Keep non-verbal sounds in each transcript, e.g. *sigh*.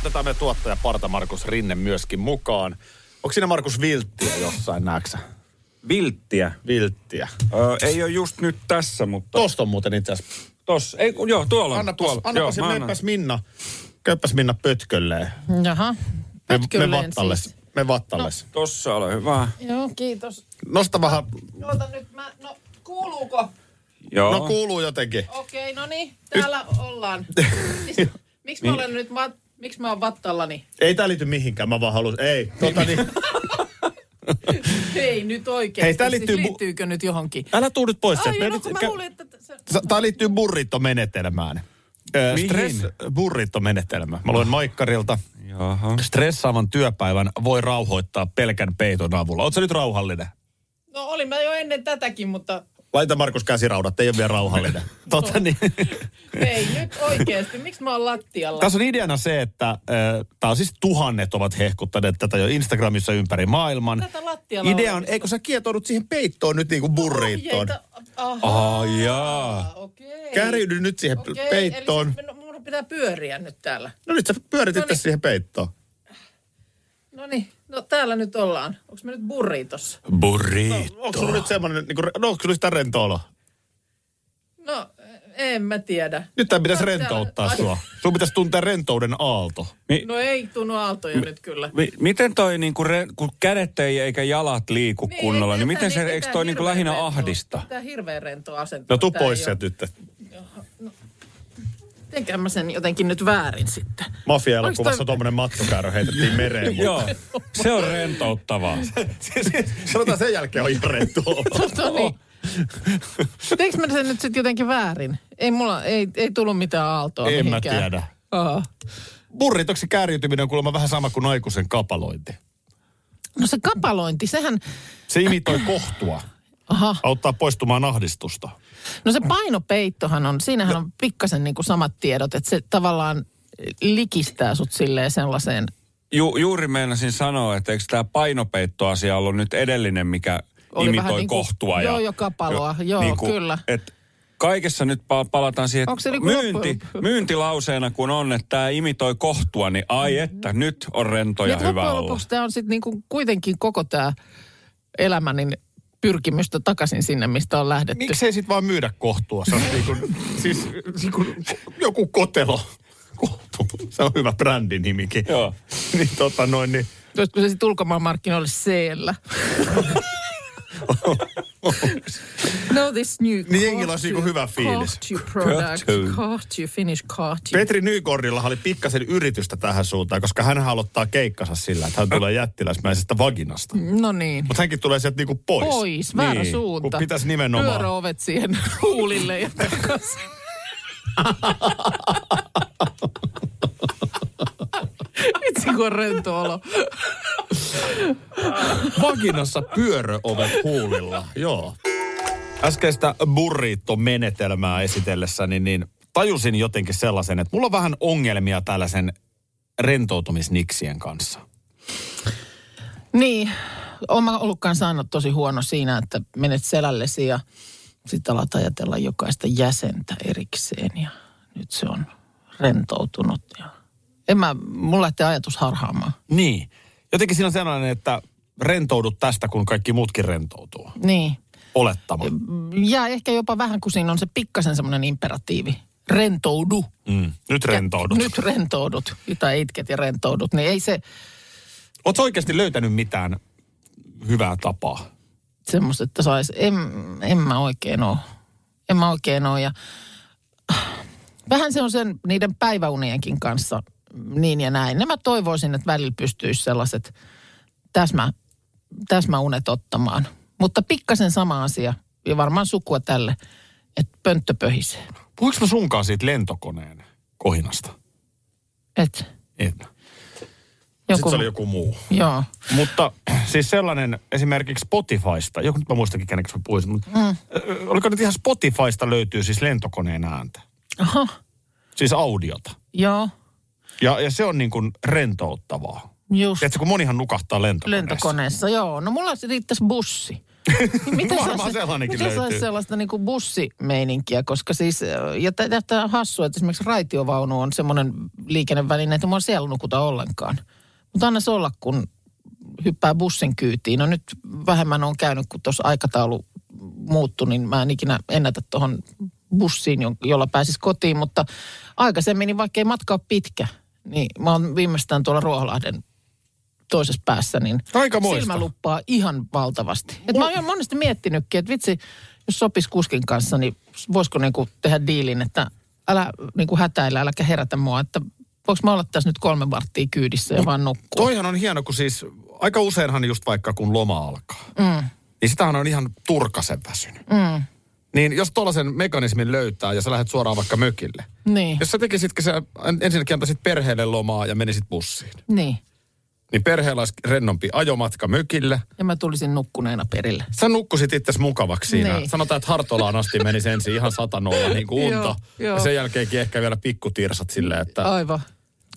Otetaan me tuottaja Parta Markus Rinne myöskin mukaan. Onko siinä Markus Vilttiä jossain näksä? Vilttiä. Vilttiä. Ö, ei ole just nyt tässä, mutta... Tosta on muuten itse asiassa. Tossa. Ei, kun- joo, tuolla on. Annapas, tuolla. mä annan. meepäs Minna. Käypäs Minna pötkölleen. Jaha. Me, me Pötkölleen vattalles. siis. Me vattalles. Tossa ole hyvä. Joo, kiitos. Nosta vähän. Oota nyt, mä, no kuuluuko? Joo. No kuuluu jotenkin. Okei, no niin, täällä ollaan. *laughs* Siis, miksi mä olen nyt, va- miksi mä oon vattallani? Ei tää liity mihinkään, mä vaan halus. Ei, tota niin. *laughs* Ei nyt oikein. Hei, tää liittyy bu- liittyykö nyt johonkin? Älä tuu nyt pois. Ai, no, nyt mä kä- luulin, että... Tää liittyy burrito-menetelmään. Stress burrito-menetelmä. Mä luen Maikkarilta. Jaha. Stressaavan työpäivän voi rauhoittaa pelkän peiton avulla. Oletko nyt rauhallinen? no olin mä jo ennen tätäkin, mutta Laita Markus käsiraudat, ei ole vielä rauhallinen. *laughs* tota niin. *laughs* ei nyt oikeasti. Miksi mä oon lattialla? Tässä on ideana se, että äh, tämä on siis tuhannet ovat hehkuttaneet tätä jo Instagramissa ympäri maailman. Tätä lattialla Idea on, eikö sä kietoudut siihen peittoon nyt niin kuin burriittoon? Ohjeita. Ahaa. Ai jaa. Okei. Kärjydy nyt siihen Okei, peittoon. Eli siis minun- mun pitää pyöriä nyt täällä. No nyt sä pyörit No itse niin. siihen peittoon. No niin, no täällä nyt ollaan. Onko me nyt burritossa? Burrito. Onko sulla nyt semmoinen, niin kuin, no onko sulla sitä rento olo? No, en mä tiedä. Nyt tää pitäisi No, täällä- rentouttaa Ai, sua. *laughs* Sun pitäisi tuntea rentouden aalto. Mi- No ei tunnu aaltoja nyt kyllä. mi- miten toi, niinku, re, kun kädet ei eikä jalat liiku Niin, kunnolla, niin miten se, eikö toi niinku hirveän lähinnä rento- ahdista? Tää hirveän rento asento. No tuu pois sieltä nyt. oo- Tenkään mä sen jotenkin nyt väärin sitten. Mafia-elokuvassa toi- tuommoinen mattokäärö heitettiin mereen. *laughs* mutta- Joo, se on rentouttavaa. *laughs* Sanotaan sen jälkeen on ihan rento olo. *laughs* No niin. Teinkö mä sen nyt sitten jotenkin väärin? Ei mulla, ei, ei tullut mitään aaltoa En mä tiedä. Aa. Burritoksi kärjytyminen on kuulemma vähän sama kuin aikuisen kapalointi. No se kapalointi, sehän, Se imitoi kohtua. aha. Auttaa poistumaan ahdistusta. No se painopeittohan on, siinähän on pikkasen niin kuin samat tiedot, että se tavallaan likistää sut silleen sellaiseen. Ju, juuri meinasin sanoa, että eikö tämä painopeittoasia ollut nyt edellinen, mikä Oli imitoi vähän niin kuin- kohtua. joo, jo kapaloa. Joo, kyllä. Et kaikessa nyt pa- palataan siihen, että niinku myynti, loppujen- myyntilauseena kun on, että tämä imitoi kohtua, niin ai että nyt on rento ja Nyt hyvä loppujen olla. lopuksi tämä on sitten niin kuin kuitenkin koko tämä elämänin pyrkimystä takaisin sinne, mistä on lähdetty. Miksei sit vaan myydä kohtua? Se on *laughs* niin kuin, siis niin kuin joku kotelo. Kohtu. Se on hyvä brändinimikin. Joo. niin tota noin, niin Olisiko se sitten ulkomaanmarkkinoille C-llä? *laughs* *laughs* no this new Niin jengillä olisi niinku hyvä fiilis. Kohtu product. Kohtu, Finnish kohtu. Petri Nygordilla oli pikkasen yritystä tähän suuntaan, koska hän aloittaa keikkansa sillä, että hän tulee jättiläismäisestä vaginasta. No niin. Mutta hänkin tulee sieltä niinku pois. Pois, väärä Niin, suunta. Kun pitäisi nimenomaan. Pyöröovet siihen *laughs* huulille ja takaisin. *laughs* Vitsi kun on rento olo. Vaginassa pyöröovet huulilla, joo. Äskeistä burrito-menetelmää esitellessäni, niin tajusin jotenkin sellaisen, että mulla on vähän ongelmia tällaisen rentoutumisniksien kanssa. Niin, oon mä ollutkaan saanut tosi huono siinä, että menet selällesi ja sitten alat ajatella jokaista jäsentä erikseen ja nyt se on rentoutunut. Ja... En mä, mulla lähtee ajatus harhaamaan. Niin. Jotenkin siinä on sellainen, että rentoudut tästä, kun kaikki muutkin rentoutuu. Niin. Olettama. Ja ehkä jopa vähän, kun siinä on se pikkasen semmoinen imperatiivi. Rentoudu. Mm. Nyt rentoudut. Nyt rentoudut. Tai itket ja rentoudut. Niin ei se Oletko oikeasti löytänyt mitään hyvää tapaa? semmoista, että sais, en, en mä oikein oo. En mä oikein oo. Ja vähän se on sen niiden päiväunienkin kanssa niin ja näin. Nämä toivoisin, että välillä pystyisi sellaiset täsmä, täsmäunet ottamaan. Mutta pikkasen sama asia, ja varmaan sukua tälle, että pönttö pöhisee. Puhuinko mä sunkaan siitä lentokoneen kohinasta? Et, En. Sitten se oli joku muu. Joo. Mutta siis sellainen esimerkiksi Spotifysta, joku nyt mä muistakin keneksi mä puhuisin, mutta mm. oliko nyt ihan Spotifysta löytyy siis lentokoneen ääntä. Aha. Siis audiota. Joo. Ja, ja se on niin kuin rentouttavaa. Just. Tiedätkö, kun monihan nukahtaa lentokoneessa. Lentokoneessa, joo. No mulla riittäisi bussi. *laughs* Miten Varmaan saisi- sellainenkin miten löytyy. saisi sellaista niin kuin bussimeininkiä, koska siis, ja tämä on hassua, että esimerkiksi raitiovaunu on semmoinen liikenneväline, että mua siellä nukuta ollenkaan. Mutta anna se olla, kun hyppää bussin kyytiin. No nyt vähemmän on käynyt, kun tuossa aikataulu muuttui, niin mä en ikinä ennätä tuohon bussiin, jo- jolla pääsis kotiin. Mutta aikaisemmin, niin vaikka ei matka ole pitkä, niin mä oon viimeistään tuolla Ruoholahden toisessa päässä, niin Aikamoista. silmä luppaa ihan valtavasti. Et mä oon monesti miettinytkin, että vitsi, jos sopis kuskin kanssa, niin voisiko niinku tehdä diilin, että älä niinku hätäile, äläkä herätä mua, että voiko mä olla tässä nyt kolme varttia kyydissä ja vaan nukkua. Toihan on hieno, kun siis aika useinhan just vaikka kun loma alkaa, mm. niin sitähän on ihan turkasen väsynyt. Mm, Niin jos tuollaisen mekanismin löytää ja sä lähdet suoraan vaikka mökille, niin, jos sä tekisitkö sä ensinnäkin antaisit perheelle lomaa ja menisit bussiin, niin. niin perheellä olisi rennompi ajomatka mökille. Ja mä tulisin nukkuneena perille. Sä nukkusit itse mukavaksi siinä. Niin. Sanotaan, että Hartolaan asti menisi ensin ihan satanolla niin kuin unta. *laughs* Joo, joo. ja sen jälkeenkin ehkä vielä pikkutirsat silleen, että, Aivan,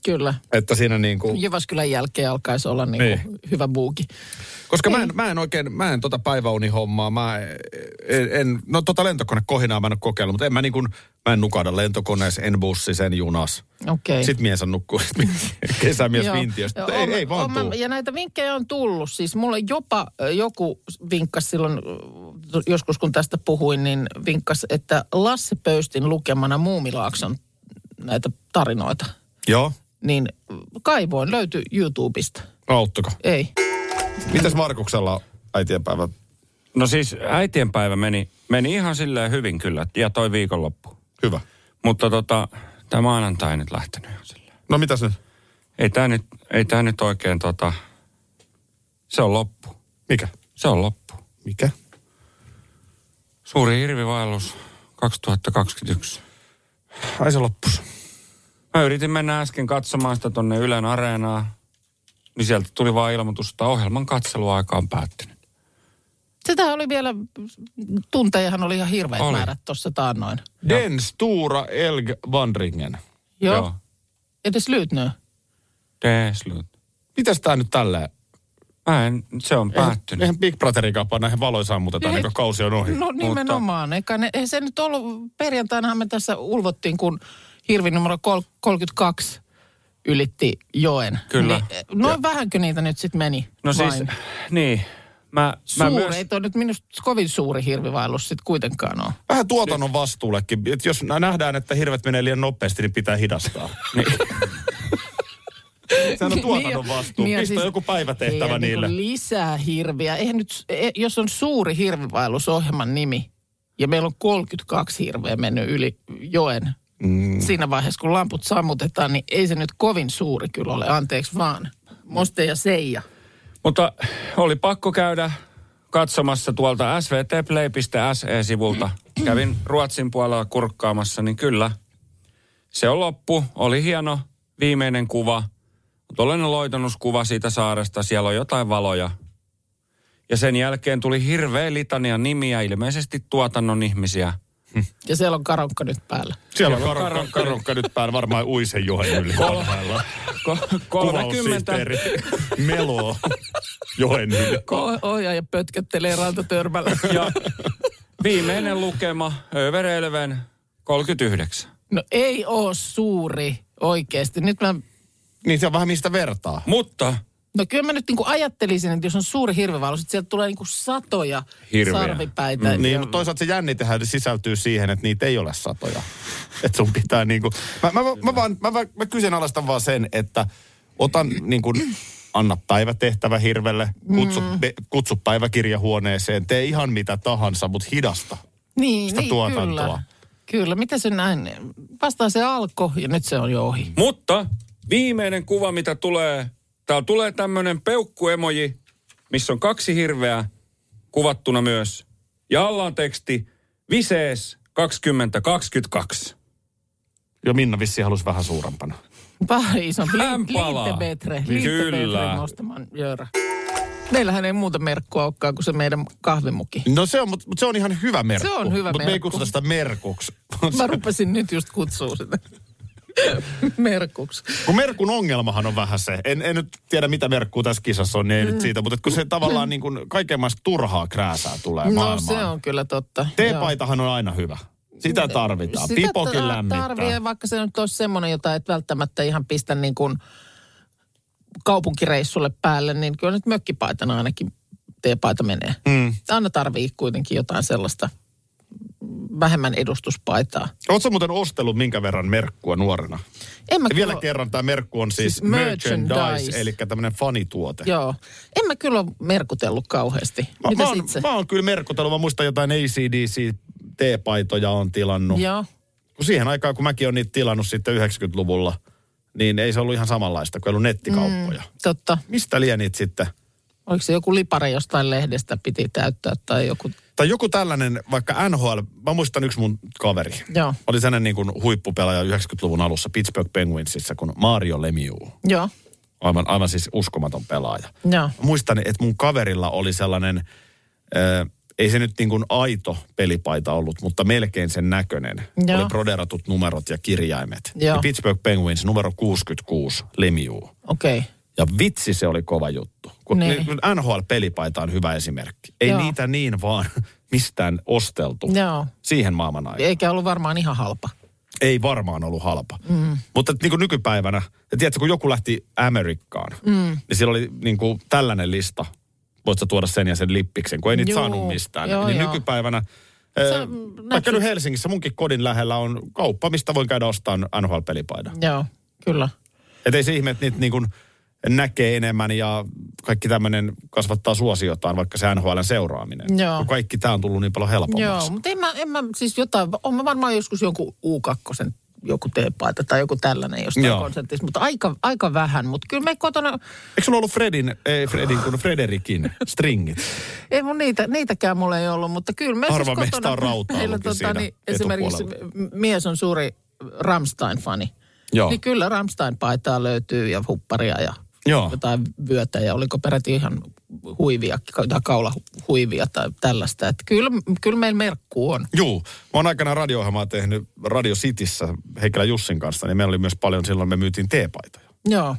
kyllä. että siinä niin kuin... Jyväskylän jälkeen alkaisi olla niinku Niin. hyvä buuki. Koska mä en, mä en oikein, mä en tota päiväunihommaa, mä en, en no tota lentokonekohinaa mä en ole kokeillut, mutta en mä niin kuin, mä en nukahda lentokoneessa, en bussissa, en junas. Okei. Sitten mies on nukkuu *laughs* kesämies vintiöstä. Ei, on- ei vaan on tuu. Ja näitä vinkkejä on tullut. Siis mulle jopa joku vinkkasi silloin, joskus kun tästä puhuin, niin vinkkasi, että Lasse Pöystin lukemana Muumilaakson näitä tarinoita. Joo, Niin kaivoin, löytyi YouTubesta. auttako. Ei. Mitäs Markuksella äitienpäivä? No siis äitienpäivä meni, meni ihan silleen hyvin kyllä, ja toi viikonloppu. Hyvä. Mutta tota, tämä maanantai ei nyt lähtenyt ihan silleen. No mitäs nyt? Ei tämä nyt, ei tää nyt oikein tota, se on loppu. Mikä? Se on loppu. Mikä? Suuri hirvivaellus 2021. Ai se loppus. Mä yritin mennä äsken katsomaan sitä tonne Ylen areenaa, niin sieltä tuli vaan ilmoitus, että ohjelman katseluaika on päättynyt. Sitä oli vielä, tuntejahan oli ihan hirveät Oli. määrät tuossa taannoin. Den Stura Elg Vandringen. Joo. Joo. Edes Lyytnö. Deslut. Mitäs tää nyt tälleen? Mä en, se on päättynyt. Eihän Big Brotherikaan panna näihin valoja sammutetaan, Ei. niin kausi on ohi. No nimenomaan. Eikä ne, ei se nyt ollut, perjantainahan me tässä ulvottiin, kun hirvi numero kol- 32 ylitti joen. Kyllä. Niin, noin vähänkö niitä nyt sitten meni No siis, vain? niin. Mä, mä Suuri, myös, ei toi nyt minusta kovin suuri hirvivaellus sitten kuitenkaan ole. Vähän tuotannon vastuullekin. Et jos nähdään, että hirvet menee liian nopeasti, niin pitää hidastaa. *laughs* Niin. Sehän on tuotannon vastuu. ja Pistä joku päivätehtävä ei, ja niille. Niin lisää hirviä. Eihän nyt, e- jos on suuri hirvivaellusohjelman nimi ja meillä on 32 hirveä mennyt yli joen mm. siinä vaiheessa, kun lamput sammutetaan, niin ei se nyt kovin suuri kyllä ole. Anteeksi vaan. Moste ja Seija. mutta oli pakko käydä katsomassa tuolta svtplay.se-sivulta. *clears throat* Kävin Ruotsin puolella kurkkaamassa, niin kyllä. Se on loppu. Oli hieno viimeinen kuva. Tuollainen loitonnuskuva siitä saaresta. Siellä on jotain valoja. Ja sen jälkeen tuli hirveä litania nimiä, ilmeisesti tuotannon ihmisiä. Ja siellä on karonkka nyt päällä. Siellä on Siellä on karonkka, karonkka. karonkka nyt päällä varmaan uisen joen yli. alhaalla. Ko- 30, Kuvaussihteeri Meloo joen yli. Ko- ohjaaja pötköttelee rantatörmällä. ja viimeinen lukema, Överelven 39. No ei oo suuri oikeasti. Nyt mä, Niin se on vähän mistä vertaa. Mutta no kyllä mä nyt niinku ajattelisin, että jos on suuri hirvivaellus, että sieltä tulee niinku satoja Hirveä. sarvipäitä. Niin, Ja- mutta toisaalta se jännitehän sisältyy siihen, että niitä ei ole satoja. *laughs* Että sun pitää niinku... Mä, mä, mä, vaan, mä, mä, mä kyseenalaistan vaan sen, että otan niinku... Anna päivätehtävä hirvelle, kutsu, Mm. be, kutsu päiväkirjahuoneeseen, tee ihan mitä tahansa, mutta hidasta. Niin, sitä niin tuotantoa. kyllä. Kyllä, mitä se näin? Vastaan se alkoi ja nyt se on jo ohi. Mutta viimeinen kuva, mitä tulee, täällä tulee tämmöinen peukkuemoji, missä on kaksi hirveää kuvattuna myös. Ja alla on teksti Visees 2022. Ja Minna vissi halusi vähän suurempana. Vähän isompi. Hän palaa. Liitte Betre. Liitte Kyllä. Meillähän ei muuta merkkua olekaan kuin se meidän kahvimuki. No se on, mutta mut se on ihan hyvä merkku. Se on hyvä Mutta me ei merkku. kutsuta sitä merkuksi. Mä rupesin nyt just kutsua sitä *laughs* merkuksi. Kun merkun ongelmahan on vähän se, en, en nyt tiedä mitä merkkuu tässä kisassa on, niin ei Mm. nyt siitä, mutta kun se tavallaan niin kuin kaiken maasta turhaa krääsää tulee No maailmaan. se on kyllä totta. Teepaitahan on aina hyvä. Sitä tarvitaan. Sitä Pipokin ta- lämmittää. Tarvii, vaikka se nyt olisi semmoinen, jota et välttämättä ihan pistä niin kuin kaupunkireissulle päälle, niin kyllä nyt mökkipaitana ainakin teepaita menee. Mm. Aina tarvii kuitenkin jotain sellaista vähemmän edustuspaitaa. Oletko muuten ostellut minkä verran merkkua nuorena? En mä Ja vielä kyllä- kerran tämä merkku on siis, Siis merchandise. merchandise, eli tämmöinen fanituote. Joo. En mä kyllä ole merkutellut kauheasti. Mä, mä, oon, itse? mä oon kyllä merkkutellut, mä muistan jotain ACDC T-paitoja on tilannut. Joo. Kun siihen aikaan, kun mäkin olen niitä tilannut sitten 90-luvulla, niin ei se ollut ihan samanlaista, kun ei ollut nettikauppoja. Mm. Totta. Mistä liian niitä sitten? Oliko se joku lipare jostain lehdestä piti täyttää tai joku... Tai joku tällainen, vaikka NHL, mä muistan yksi mun kaveri. Joo. Oli sellainen niin kuin huippupelaaja 90-luvun alussa Pittsburgh Penguinsissa, kun Mario Lemieux. Joo. Aivan, aivan siis uskomaton pelaaja. Joo. Muistan, että mun kaverilla oli sellainen, äh, ei se nyt niin kuin aito pelipaita ollut, mutta melkein sen näköinen. Joo. Oli broderatut numerot ja kirjaimet. Joo. Ja Pittsburgh Penguins numero 66, Lemieux. Okei. Okay. Ja vitsi se oli kova juttu. Kun Niin. NHL-pelipaita on hyvä esimerkki. Ei Joo. niitä niin vaan *laughs* mistään osteltu Joo. siihen maailman aikaan. Eikä ollut varmaan ihan halpa. Ei varmaan ollut halpa. Mm. Mutta niin kuin nykypäivänä, ja tiedätkö, kun joku lähti Amerikkaan, mm. niin siellä oli niin kuin tällainen lista. Voit sä tuoda sen ja sen lippiksen, kun ei niitä Juu, saanut mistään. joo, niin joo. nykypäivänä, Sä näkyy- vaikka nyt Helsingissä, munkin kodin lähellä on kauppa, mistä voin käydä ostamaan NHL-pelipaidan. Joo, kyllä. Että ei se ihme, että niitä niin kuin näkee enemmän ja kaikki tämmöinen kasvattaa suosiotaan, vaikka se NHLn seuraaminen. Joo. Kun kaikki tämä on tullut niin paljon helpommaksi. Joo, mutta en mä, en mä siis jotain, on mä varmaan joskus jonkun U2 joku teepaita tai joku tällainen jostain Joo. konsertissa, mutta aika, aika vähän. Mutta kyllä me kotona, Eikö sulla ollut Fredin, ei Fredin, kun Frederikin *laughs* stringit? ei mun niitä, niitäkään mulla ei ollut, mutta kyllä me Harva siis meistä kotona, on rautaa meillä ollutkin siinä esimerkiksi mies on suuri Ramstein-fani. Joo. Niin kyllä Ramstein-paitaa löytyy ja hupparia ja Joo. jotain vyötä ja oliko peräti ihan huivia, tai kaulahuivia tai tällaista. Että kyllä, kyllä meillä merkku on. Juu, mä oon aikanaan radio tehnyt Radio Cityssä Heikkilä Jussin kanssa, niin meillä oli myös paljon silloin, me myytiin teepaitoja. Joo,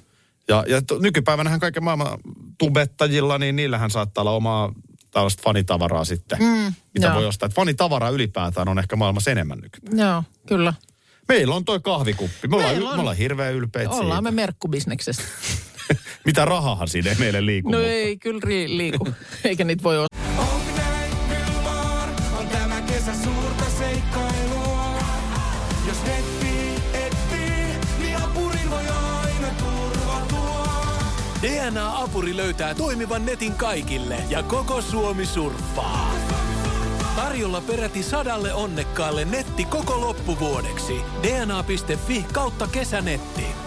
Ja, ja to, nykypäivänähän kaiken maailman tubettajilla, niin niillähän saattaa olla omaa tällaista fanitavaraa sitten, mm, mitä joo. voi ostaa. Et fanitavaraa ylipäätään on ehkä maailmassa enemmän nykypäivänä. joo, kyllä. Meillä on toi kahvikuppi. Me ollaan, Meillä on. me ollaan hirveän ylpeitä Ollaan siitä. me merkkubisneksessä. *laughs* Mitä rahahan siinä ei meille liiku. No mutta- ei, kyllä ri- liiku. *laughs* Eikä niitä voi ostaa. turvautua. DNA-apuri löytää toimivan netin kaikille ja koko Suomi surffaa. Tarjolla peräti sadalle onnekkaalle netti koko loppuvuodeksi. dna.fi kautta kesänetti.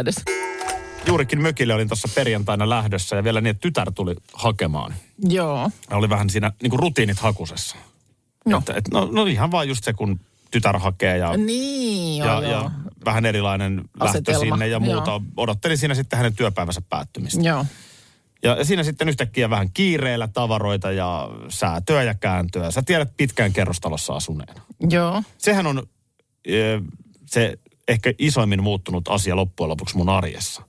edes. Juurikin mökille olin tuossa perjantaina lähdössä ja vielä niin, että tytär tuli hakemaan. Joo. Ja oli vähän siinä niin kuin rutiinit hakusessa. No. Että, et, no, no ihan vaan just se, kun tytär hakee ja, Niin, joo, ja, joo. ja vähän erilainen lähtö Asetelma, sinne ja muuta. joo. Odottelin siinä sitten hänen työpäivänsä päättymistä. Joo. Ja siinä sitten yhtäkkiä vähän kiireellä tavaroita ja säätöä ja kääntöä. Sä tiedät pitkään kerrostalossa asuneena. Joo. Sehän on se ehkä isoimmin muuttunut asia loppujen lopuksi mun arjessa.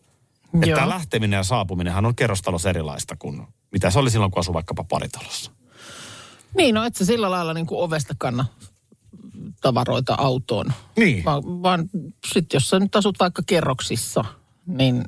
Että Joo. tämä lähteminen ja saapuminenhan on kerrostalossa erilaista kuin mitä se oli silloin, kun asui vaikkapa paritalossa. Niin, no et sä sillä lailla niin kuin ovesta kanna tavaroita autoon. Niin. Vaan, vaan sitten jos sä nyt asut vaikka kerroksissa, niin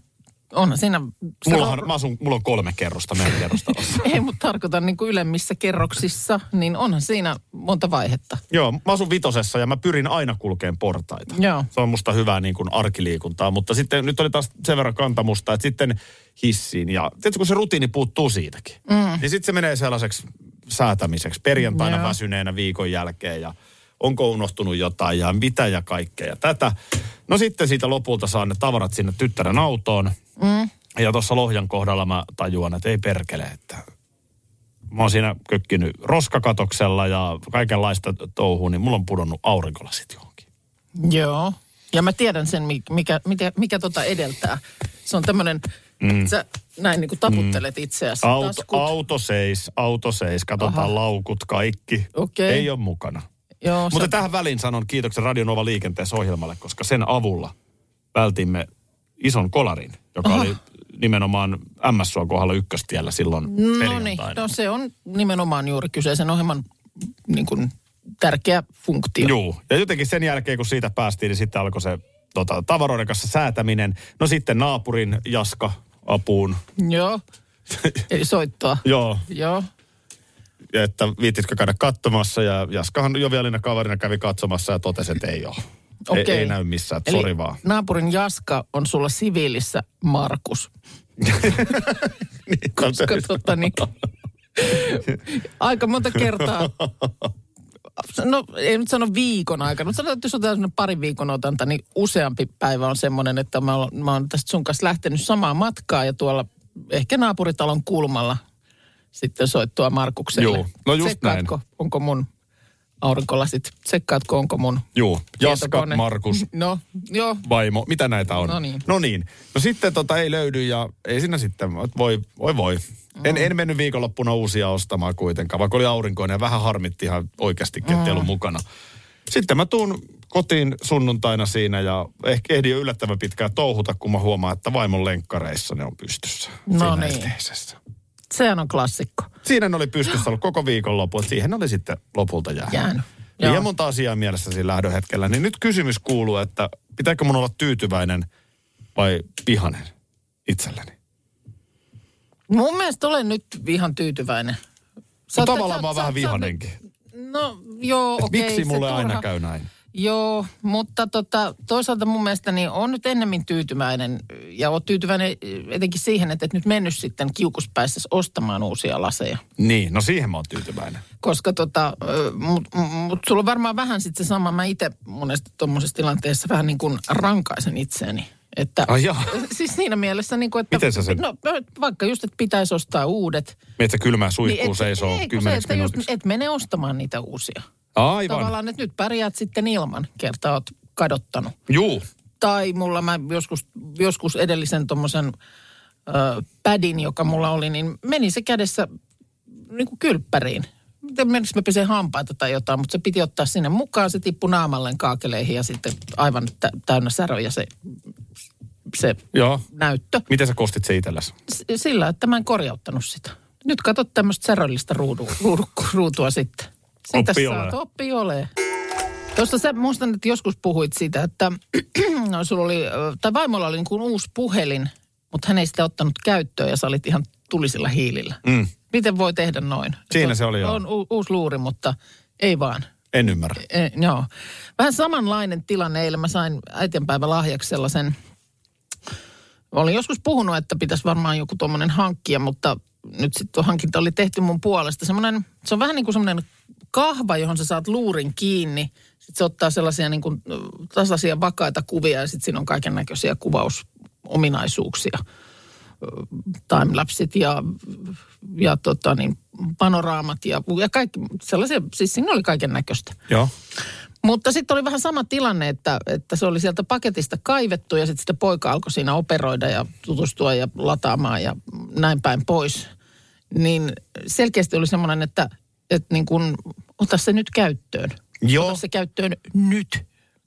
onhan siinä... Mullahan, mä asun, mulla on kolme kerrosta meidän kerrostalossa. *laughs* Ei, mutta tarkoitan niin kuin ylemmissä kerroksissa, niin onhan siinä monta vaihetta. Joo, mä asun vitosessa ja mä pyrin aina kulkeen portaita. Joo. Se on musta hyvää niin kuin arkiliikuntaa, mutta sitten nyt oli taas sen verran kantamusta, että sitten hissiin. Ja tiedätkö, kun se rutiini puuttuu siitäkin, mm. niin sitten se menee sellaiseksi säätämiseksi perjantaina Joo. väsyneenä viikon jälkeen ja onko unohtunut jotain ja mitä ja kaikkea ja tätä. No sitten siitä lopulta saan ne tavarat sinne tyttären autoon. Mm. Ja tuossa Lohjan kohdalla mä tajuan, että ei perkele, että mä oon siinä kökkinyt roskakatoksella ja kaikenlaista touhua, niin mulla on pudonnut aurinkolasit johonkin. Joo. Ja mä tiedän sen, mi- mikä, mikä, mikä tota edeltää. Se on tämmöinen, mm. sä näin niin kuin taputtelet mm. itseäsi. Auto, auto seis, auto seis, katsotaan Aha. laukut, kaikki. Okei. Ei ole mukana. Joo, Mutta sä- tähän väliin sanon kiitoksen Radionova liikenteessä ohjelmalle, koska sen avulla vältimme ison kolarin, joka Aha. oli nimenomaan MS-suon kohdalla ykköstiellä silloin No niin, no se on nimenomaan juuri kyseisen ohjelman niin kuin, tärkeä funktio. Joo, ja jotenkin sen jälkeen, kun siitä päästiin, niin sitten alkoi se tota, tavaroiden kanssa säätäminen. No sitten naapurin Jaska apuun. Joo. *laughs* Eli soittoa. Joo, Joo. ja että viittitkö käydä katsomassa. Ja Jaskahan jovialina kaverina kävi katsomassa ja totesi, että ei ole. Ei, Okei. ei näy missään, Eli sori vaan. naapurin Jaska on sulla siviilissä Markus. *laughs* Niin, Koska tota niin, *laughs* aika monta kertaa, no ei nyt sano viikon aikana, mutta sanotaan, että jos otetaan sellainen pari viikon otanta, niin useampi päivä on semmoinen, että mä oon, mä oon tästä sun kanssa lähtenyt samaa matkaa ja tuolla ehkä naapuritalon kulmalla sitten soittua Markukselle. Joo, no just Tsekkaatko, onko mun aurinkolasit, tsekkaatko, onko mun Juu, Jaska? Markus, *laughs* No, joo. vaimo, mitä näitä on? No niin. No niin. No sitten tota ei löydy ja ei siinä sitten, voi, voi voi. En, en mennyt viikonloppuna uusia ostamaan kuitenkaan, vaikka oli aurinkoinen ja vähän harmitti ihan oikeasti, että ei ollut mukana. Sitten mä tuun kotiin sunnuntaina siinä ja ehkä ehdin jo yllättävän pitkään touhuta, kun mä huomaan, että vaimon lenkkareissa ne on pystyssä. No siinä niin. Sehän on klassikko. Siinä ne oli pystyssä ollut koko viikonloppu, että siihen oli sitten lopulta jäänyt. Jäänyt. Liian Joo. monta asiaa mielessä siinä lähdön hetkellä. Niin nyt kysymys kuuluu, että pitääkö mun olla tyytyväinen vai pihanen itselleni? Mun mielestä olen nyt ihan tyytyväinen. Sä No tavallaan mä oon vähän vihanenkin. No joo, okei. miksi se mulle aina turha- käy näin? Joo, mutta tota, toisaalta mun mielestä niin on nyt ennemmin tyytyväinen. Ja on tyytyväinen etenkin siihen, että et nyt mennyt sitten kiukuspäissä ostamaan uusia laseja. Niin, no siihen mä oon tyytyväinen. Koska tota, mutta mut sulla on varmaan vähän sitten se sama. Mä itse monesti tuommoisessa tilanteessa vähän niin kuin rankaisen itseäni. Että, Ai jaa. *laughs* Siis siinä mielessä, niin kuin, että... Miten sä sen- No vaikka just, että pitäisi ostaa uudet. Meitä kylmää suihkuu Niin et- seisoo ei, kun se, kymmeneksi että just, minuutiksi. et mene ostamaan niitä uusia. Aivan. Tavallaan, että nyt pärjäät sitten ilman, kertaa oot kadottanut. Juu. Tai mulla mä joskus, joskus edellisen tuommoisen pädin, joka mulla oli, niin meni se kädessä niin kuin kylppäriin. Menikö mä peseen hampaita tai jotain, mutta se piti ottaa sinne mukaan. Se tippui naamalleen kaakeleihin ja sitten aivan tä- täynnä säröjä se, se Joo. näyttö. Miten sä kostit se itsellesi? S- sillä, että mä en korjauttanut sitä. Nyt katsot tämmöistä säröllistä ruudu, ruudu, ruutua sitten. Siitä Oppi saat, olee. oppi ole. Tuossa sä muistan, että joskus puhuit siitä, että no, *clears throat* sulla oli, tai vaimolla oli niin kuin uusi puhelin, mutta hän ei sitä ottanut käyttöön ja sä olit ihan tulisilla hiilillä. Mm. Miten voi tehdä noin? Siinä se oli, joo. On u- uusi luuri, mutta ei vaan. En ymmärrä. E, joo. Vähän samanlainen tilanne eilen. Mä sain äitienpäivä lahjaksi sellaisen, olin joskus puhunut, että pitäisi varmaan joku tuommoinen hankkia, mutta nyt sitten tuo hankinta oli tehty mun puolesta. Semmoinen, se on vähän niin kuin semmoinen kahva, johon sä saat luurin kiinni. Sitten se ottaa sellaisia niin kuin tasaisia vakaita kuvia ja sitten siinä on kaiken näköisiä kuvausominaisuuksia. Timelapsit ja, ja tota niin, panoraamat ja, ja kaikki sellaisia, siis siinä oli kaiken näköistä. Joo. Mutta sitten oli vähän sama tilanne, että, että se oli sieltä paketista kaivettu ja sitten sitä poika alkoi siinä operoida ja tutustua ja lataamaan ja näin päin pois. Niin selkeästi oli semmoinen, että, että niin kun, ota se nyt käyttöön. Joo. Ota se käyttöön nyt.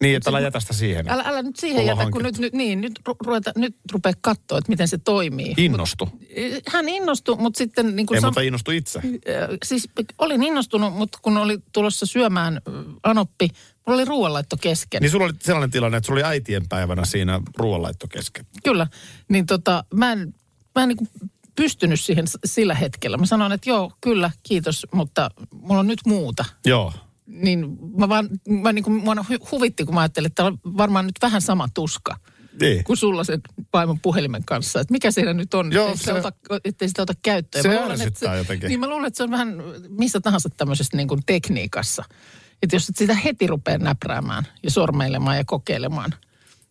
Niin, että älä jätä sitä siihen. Älä, älä nyt siihen jätä, kun hankittu. nyt, nyt, niin, nyt, ru- ruveta, nyt rupeaa katsoa, että miten se toimii. Innostu. Mut, eh, hän innostui, mutta sitten... Niin kuin Ei, sam- mutta innostu itse. Ö, siis olin innostunut, mutta kun oli tulossa syömään ö, Anoppi, mulla oli ruoanlaitto kesken. Niin sulla oli sellainen tilanne, että sulla oli äitien päivänä siinä ruoanlaitto kesken. Kyllä. Niin tota, mä en, mä en niin pystynyt siihen sillä hetkellä. Mä sanoin, että joo, kyllä, kiitos, mutta mulla on nyt muuta. Joo. Niin mä vaan, mä niin kuin, mua hu- huvitti, kun mä ajattelin, että tää on varmaan nyt vähän sama tuska Niin. kuin sulla sen vaimon puhelimen kanssa. Että mikä siinä nyt on, Joo, ettei, sitä se- ota, ettei sitä ota käyttöön. se Mä luulen, että ärsyttää jotenkin. Niin mä luulen, että se on vähän missä tahansa tämmöisessä niin kuin tekniikassa. Että jos et sitä heti rupeaa näpräämään ja sormeilemaan ja kokeilemaan,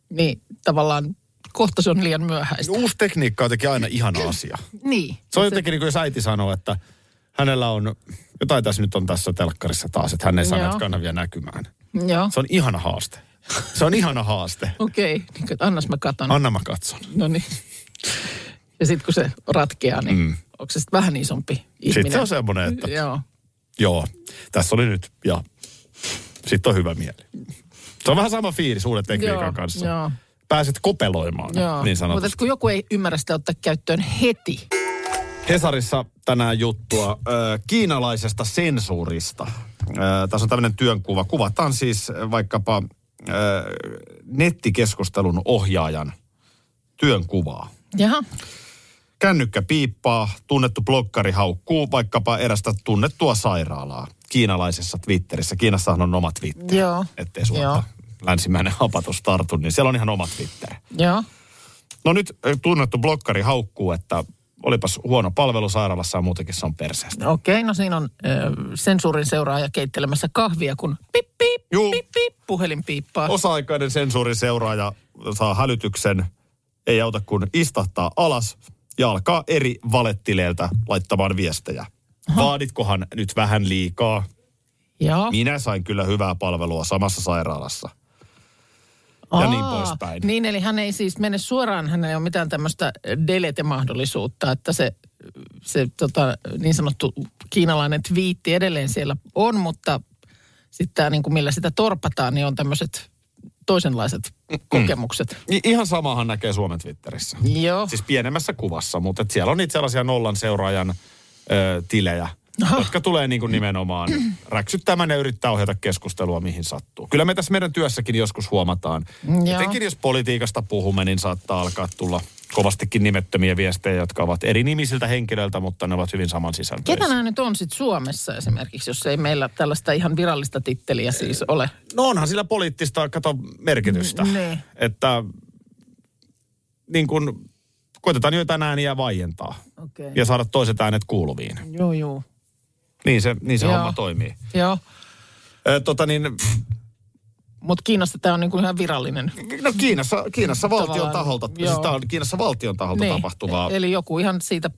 niin tavallaan kohta se on liian myöhäistä. Uusi tekniikka on jotenkin aina ihana asia. Niin. Se on jotenkin niin kuin jos äiti sanoo, että hänellä on, jotain tässä nyt on tässä telkkarissa taas, että hän ei saa näitä kanavia näkymään. Joo, Se on ihana haaste. Se on ihana haaste. *laughs* okei. Okay. Niin, annas mä katon. Anna mä katson. No niin. Ja sitten kun se ratkeaa, niin mm. onko se sitten vähän isompi ihminen? Sitten se on semmoinen, että Joo. joo, tässä oli nyt ja sitten on hyvä mieli. Se on vähän sama fiilis uuden tekniikan Joo, kanssa. joo. Pääset kopeloimaan, Joo. niin Mutta sanotusti. kun joku ei ymmärrä sitä ottaa käyttöön heti. Hesarissa tänään juttua ö, kiinalaisesta sensuurista. Ö, tässä on tämmöinen työnkuva. Kuvataan siis vaikkapa ö, nettikeskustelun ohjaajan työnkuvaa. Jaha. Kännykkä piippaa, tunnettu blokkari haukkuu vaikkapa erästä tunnettua sairaalaa kiinalaisessa Twitterissä. Kiinassahan on oma Twitter, Joo. ettei suolta Joo. Länsimäinen hapatus tartu, niin siellä on ihan oma Twitter. Joo. No nyt tunnettu blokkari haukkuu, että olipas huono palvelu sairaalassa ja muutenkin se on perseestä. Okei, no siinä on ö, sensuurin seuraaja keittelemässä kahvia, kun pip, pip, Juu. pip, pip, puhelin piippaa. Osa-aikainen sensuurin seuraaja saa hälytyksen, ei auta kuin istahtaa alas ja alkaa eri valettileiltä laittamaan viestejä. Vaaditkohan nyt vähän liikaa? Joo. Minä sain kyllä hyvää palvelua samassa sairaalassa. Ja niin poispäin. Niin, eli hän ei siis mene suoraan, hän ei ole mitään tämmöistä delete-mahdollisuutta, että se, se tota, niin sanottu kiinalainen twiitti edelleen siellä on, mutta sitten tämä, niin kuin millä sitä torpataan, niin on tämmöiset toisenlaiset kokemukset. I- ihan samahan näkee Suomen Twitterissä. Joo. Siis pienemmässä kuvassa, mutta et siellä on niitä sellaisia nollan seuraajan ö, tilejä, jotka tulee niin kuin nimenomaan räksyttämään ja yrittää ohjata keskustelua mihin sattuu. Kyllä me tässä meidän työssäkin joskus huomataan. Joo. Etenkin jos politiikasta puhumme, niin saattaa alkaa tulla kovastikin nimettömiä viestejä, jotka ovat eri nimisiltä henkilöiltä, mutta ne ovat hyvin saman Ketä sisältöisiä. nämä nyt on sitten Suomessa esimerkiksi, jos ei meillä tällaista ihan virallista titteliä siis ole? No onhan sillä poliittista, kato, merkitystä. Niin. Että niin kuin koitetaan joitain ääniä vaientaa Okei. ja saada toiset äänet kuuluviin. Joo, joo. Niin se, niin se Joo. homma toimii. Joo, Ö, tota niin, mutta Kiinasta tämä on niin kuin ihan virallinen. no Kiinassa, Kiinassa valtion taholta, joo. siis tämä on Kiinassa valtion taholta Niin. tapahtuvaa. Eli joku ihan siitä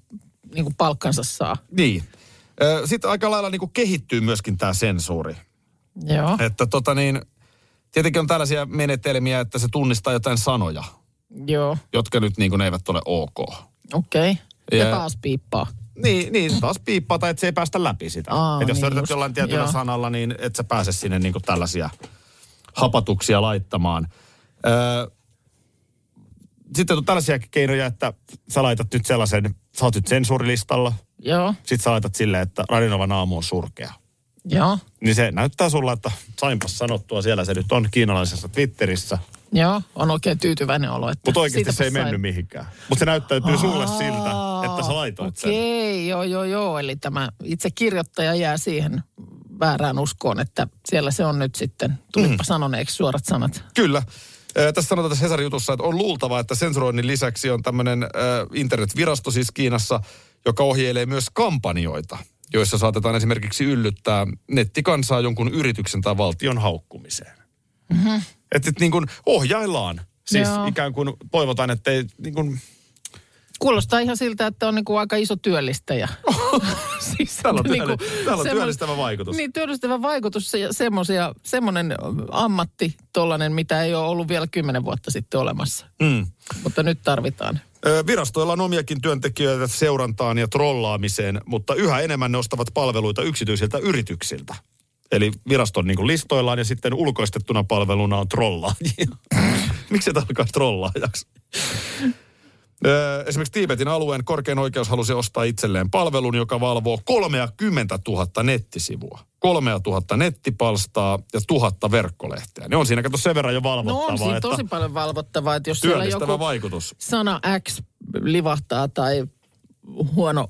niin kuin palkkansa saa. Niin. Sitten aika lailla niin kuin kehittyy myöskin tämä sensuuri. Joo, Että tota niin, tietenkin on tällaisia menetelmiä, että se tunnistaa jotain sanoja, joo, jotka nyt niin kuin eivät ole ok. okei. Okay. Ja, Ja- taas piippaa. Niin, niin taas piippaa tai että se ei päästä läpi sitä. Aa, että jos niin yrität jollain tietyllä Joo. sanalla, niin et sä pääse sinne niin kuin tällaisia hapatuksia laittamaan. Öö, sitten on tällaisia keinoja, että sä laitat nyt sellaisen, sä oot nyt sensuurilistalla, Joo, sit sä laitat silleen, että Radinovan aamu on surkea. joo, Niin se näyttää sulla, että sainpas sanottua, siellä se nyt on kiinalaisessa Twitterissä. joo. On oikein tyytyväinen olo. Mutta oikeasti siitäpä se ei sain- mennyt mihinkään. Mutta se näyttäytyy sulle siltä, että sä laitoit sen. Okei, joo, joo, joo. Eli tämä itse kirjoittaja jää siihen väärään uskoon, että siellä se on nyt sitten. Tulipa mm. sanoneeksi suorat sanat. Kyllä. Tässä sanotaan tässä Hesarin jutussa, että on luultava, että sensuroinnin lisäksi on tämmöinen internetvirasto siis Kiinassa, joka ohjeilee myös kampanjoita, joissa saatetaan esimerkiksi yllyttää nettikansaa jonkun yrityksen tai valtion haukkumiseen. Mm-hmm. Että et niin kuin ohjaillaan. Siis Joo. ikään kuin toivotaan, että ei niin kuin, Kuulostaa ihan siltä, että on niinku aika iso työllistäjä. *laughs* siis, Täällä on niinku täällä on työllistävä vaikutus. Niin, työllistävä vaikutus ja semmosia, semmoinen ammatti tollainen, mitä ei ole ollut vielä kymmenen vuotta sitten olemassa. mm. Mutta nyt tarvitaan. Virastoilla on omiakin työntekijöitä seurantaan ja trollaamiseen, mutta yhä enemmän ne ostavat palveluita yksityisiltä yrityksiltä. Eli viraston niin listoillaan ja sitten ulkoistettuna palveluna on trollaajia. *laughs* Miksi et alkaa trollaajaksi? Öö, Esimerkiksi Tiibetin alueen korkein oikeus halusi ostaa itselleen palvelun, joka valvoo 30 000 nettisivua. 3 000 nettipalstaa ja tuhatta verkkolehteä. Ne on siinä, kato sen verran jo No valvottavaa. on siinä että tosi paljon valvottavaa, että jos siellä joku vaikutus. sana X livahtaa tai huono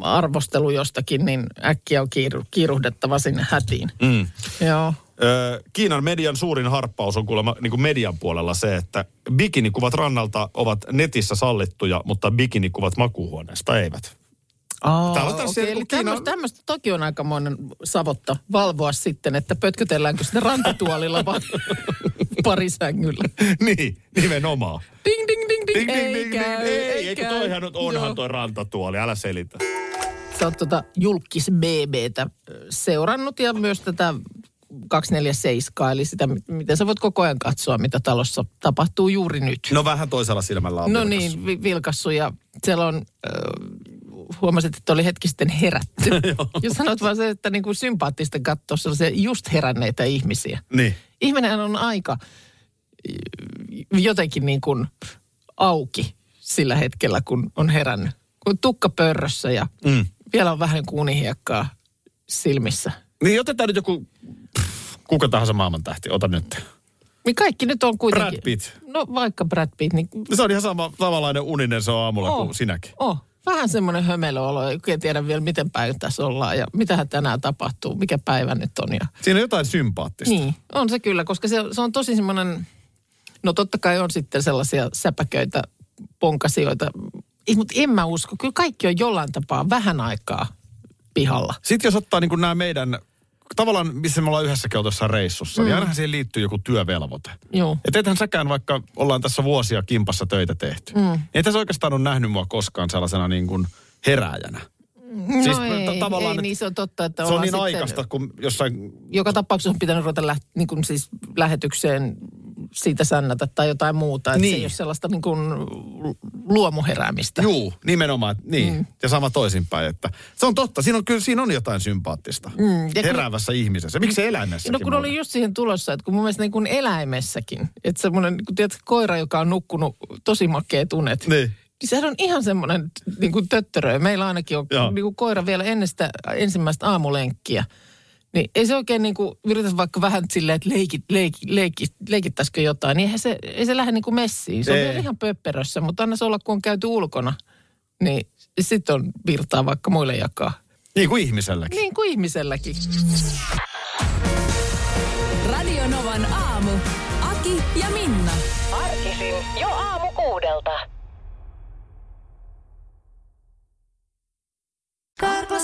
arvostelu jostakin, niin äkkiä on kiiru, kiiruhdettava sinne hätiin. Mm. Joo. Öö, Kiinan median suurin harppaus on kuulemma niin kuin median puolella se, että bikinikuvat rannalta ovat netissä sallittuja, mutta bikinikuvat makuuhuoneesta eivät. Aa, Täällä on eli niinku Kiina- tämmöistä, toki on aikamoinen savotta valvoa sitten, että pötkötelläänkö sitä rantatuolilla vai *laughs* parisängyllä. niin, nimenomaan. Ding, ding, ding, ding, Ding, ding, ei ding, ding. käy, Ei, ei eikö käy. toihan onhan Joo. toi rantatuoli, älä selitä. Sä oot tota julkis BBtä seurannut ja myös tätä 247, eli sitä, miten sä voit koko ajan katsoa, mitä talossa tapahtuu juuri nyt. No vähän toisella silmällä on No vilkas. niin, vi- vilkassu ja siellä on, äh, huomasit, että oli hetki sitten herätty. *laughs* ja sanot vaan se, että niin kuin sympaattista katsoa sellaisia just heränneitä ihmisiä. Niin. Ihminen on aika jotenkin niin kuin auki sillä hetkellä, kun on herännyt. Kun tukka pörrössä ja Mm. vielä on vähän kuunihiekkaa silmissä. Niin otetaan nyt joku, kuka tahansa maailman tähti, ota nyt. Niin kaikki nyt on kuitenkin... Brad Pitt. No vaikka Brad Pitt, niin Se on ihan sama, samanlainen uninen se on aamulla Oh. kuin sinäkin. Oh, vähän semmoinen hömelöolo, en tiedä vielä miten päin tässä ollaan ja mitähän tänään tapahtuu, mikä päivä nyt on. Ja... Siinä on jotain sympaattista. Niin, on se kyllä, koska se, se on tosi semmoinen, no totta kai on sitten sellaisia säpäköitä, ponkasioita, mutta en mä usko, kyllä kaikki on jollain tapaa vähän aikaa pihalla. Sitten jos ottaa niin nämä meidän, tavallaan missä me ollaan yhdessäkin oltu jossain reissussa, mm. niin ainahan siihen liittyy joku työvelvoite. Joo. Et ethän säkään, vaikka ollaan tässä vuosia kimpassa töitä tehty, mm. niin et sä oikeastaan ole nähnyt mua koskaan sellaisena niin kuin herääjänä. No Siis ei, tavallaan, ei niin se on totta, että Se on niin sitten- aikaista, kun jossain... joka tapauksessa on pitänyt ruveta läht, niin kuin siis lähetykseen siitä sännätä tai jotain muuta. Että Niin. se ei ole sellaista niin kuin luomuheräämistä. Juu, nimenomaan, niin. Mm. Ja sama toisinpäin, että se on totta. Siinä on, kyllä siinä on jotain sympaattista. Mm. ja kun- Heräävässä ihmisessä. Miksi eläimessäkin? No kun muuten? oli just siihen tulossa, että kun mun mielestä niin kuin eläimessäkin, että semmoinen, kun tiedät, koira, joka on nukkunut tosi makea tunet, Niin. niin sehän on ihan semmoinen niin kuin töttörö. Meillä ainakin on Joo. niin kuin koira vielä ennen sitä ensimmäistä aamulenkkiä. Niin ei se oikein niin kuin, yritä vaikka vähän silleen, että leikit, leikit, leikit, leikittäisikö jotain, niin eihän se, ei se lähde niin kuin messiin. Se on Ei. ihan pöpperössä, mutta anna se olla, kun on käyty ulkona. Niin sitten on virtaa vaikka muille jakaa. Niin kuin ihmiselläkin. Niin kuin ihmiselläkin. Radio Novan aamu. Aki ja Minna. Arkisin jo aamu kuudelta. Karklas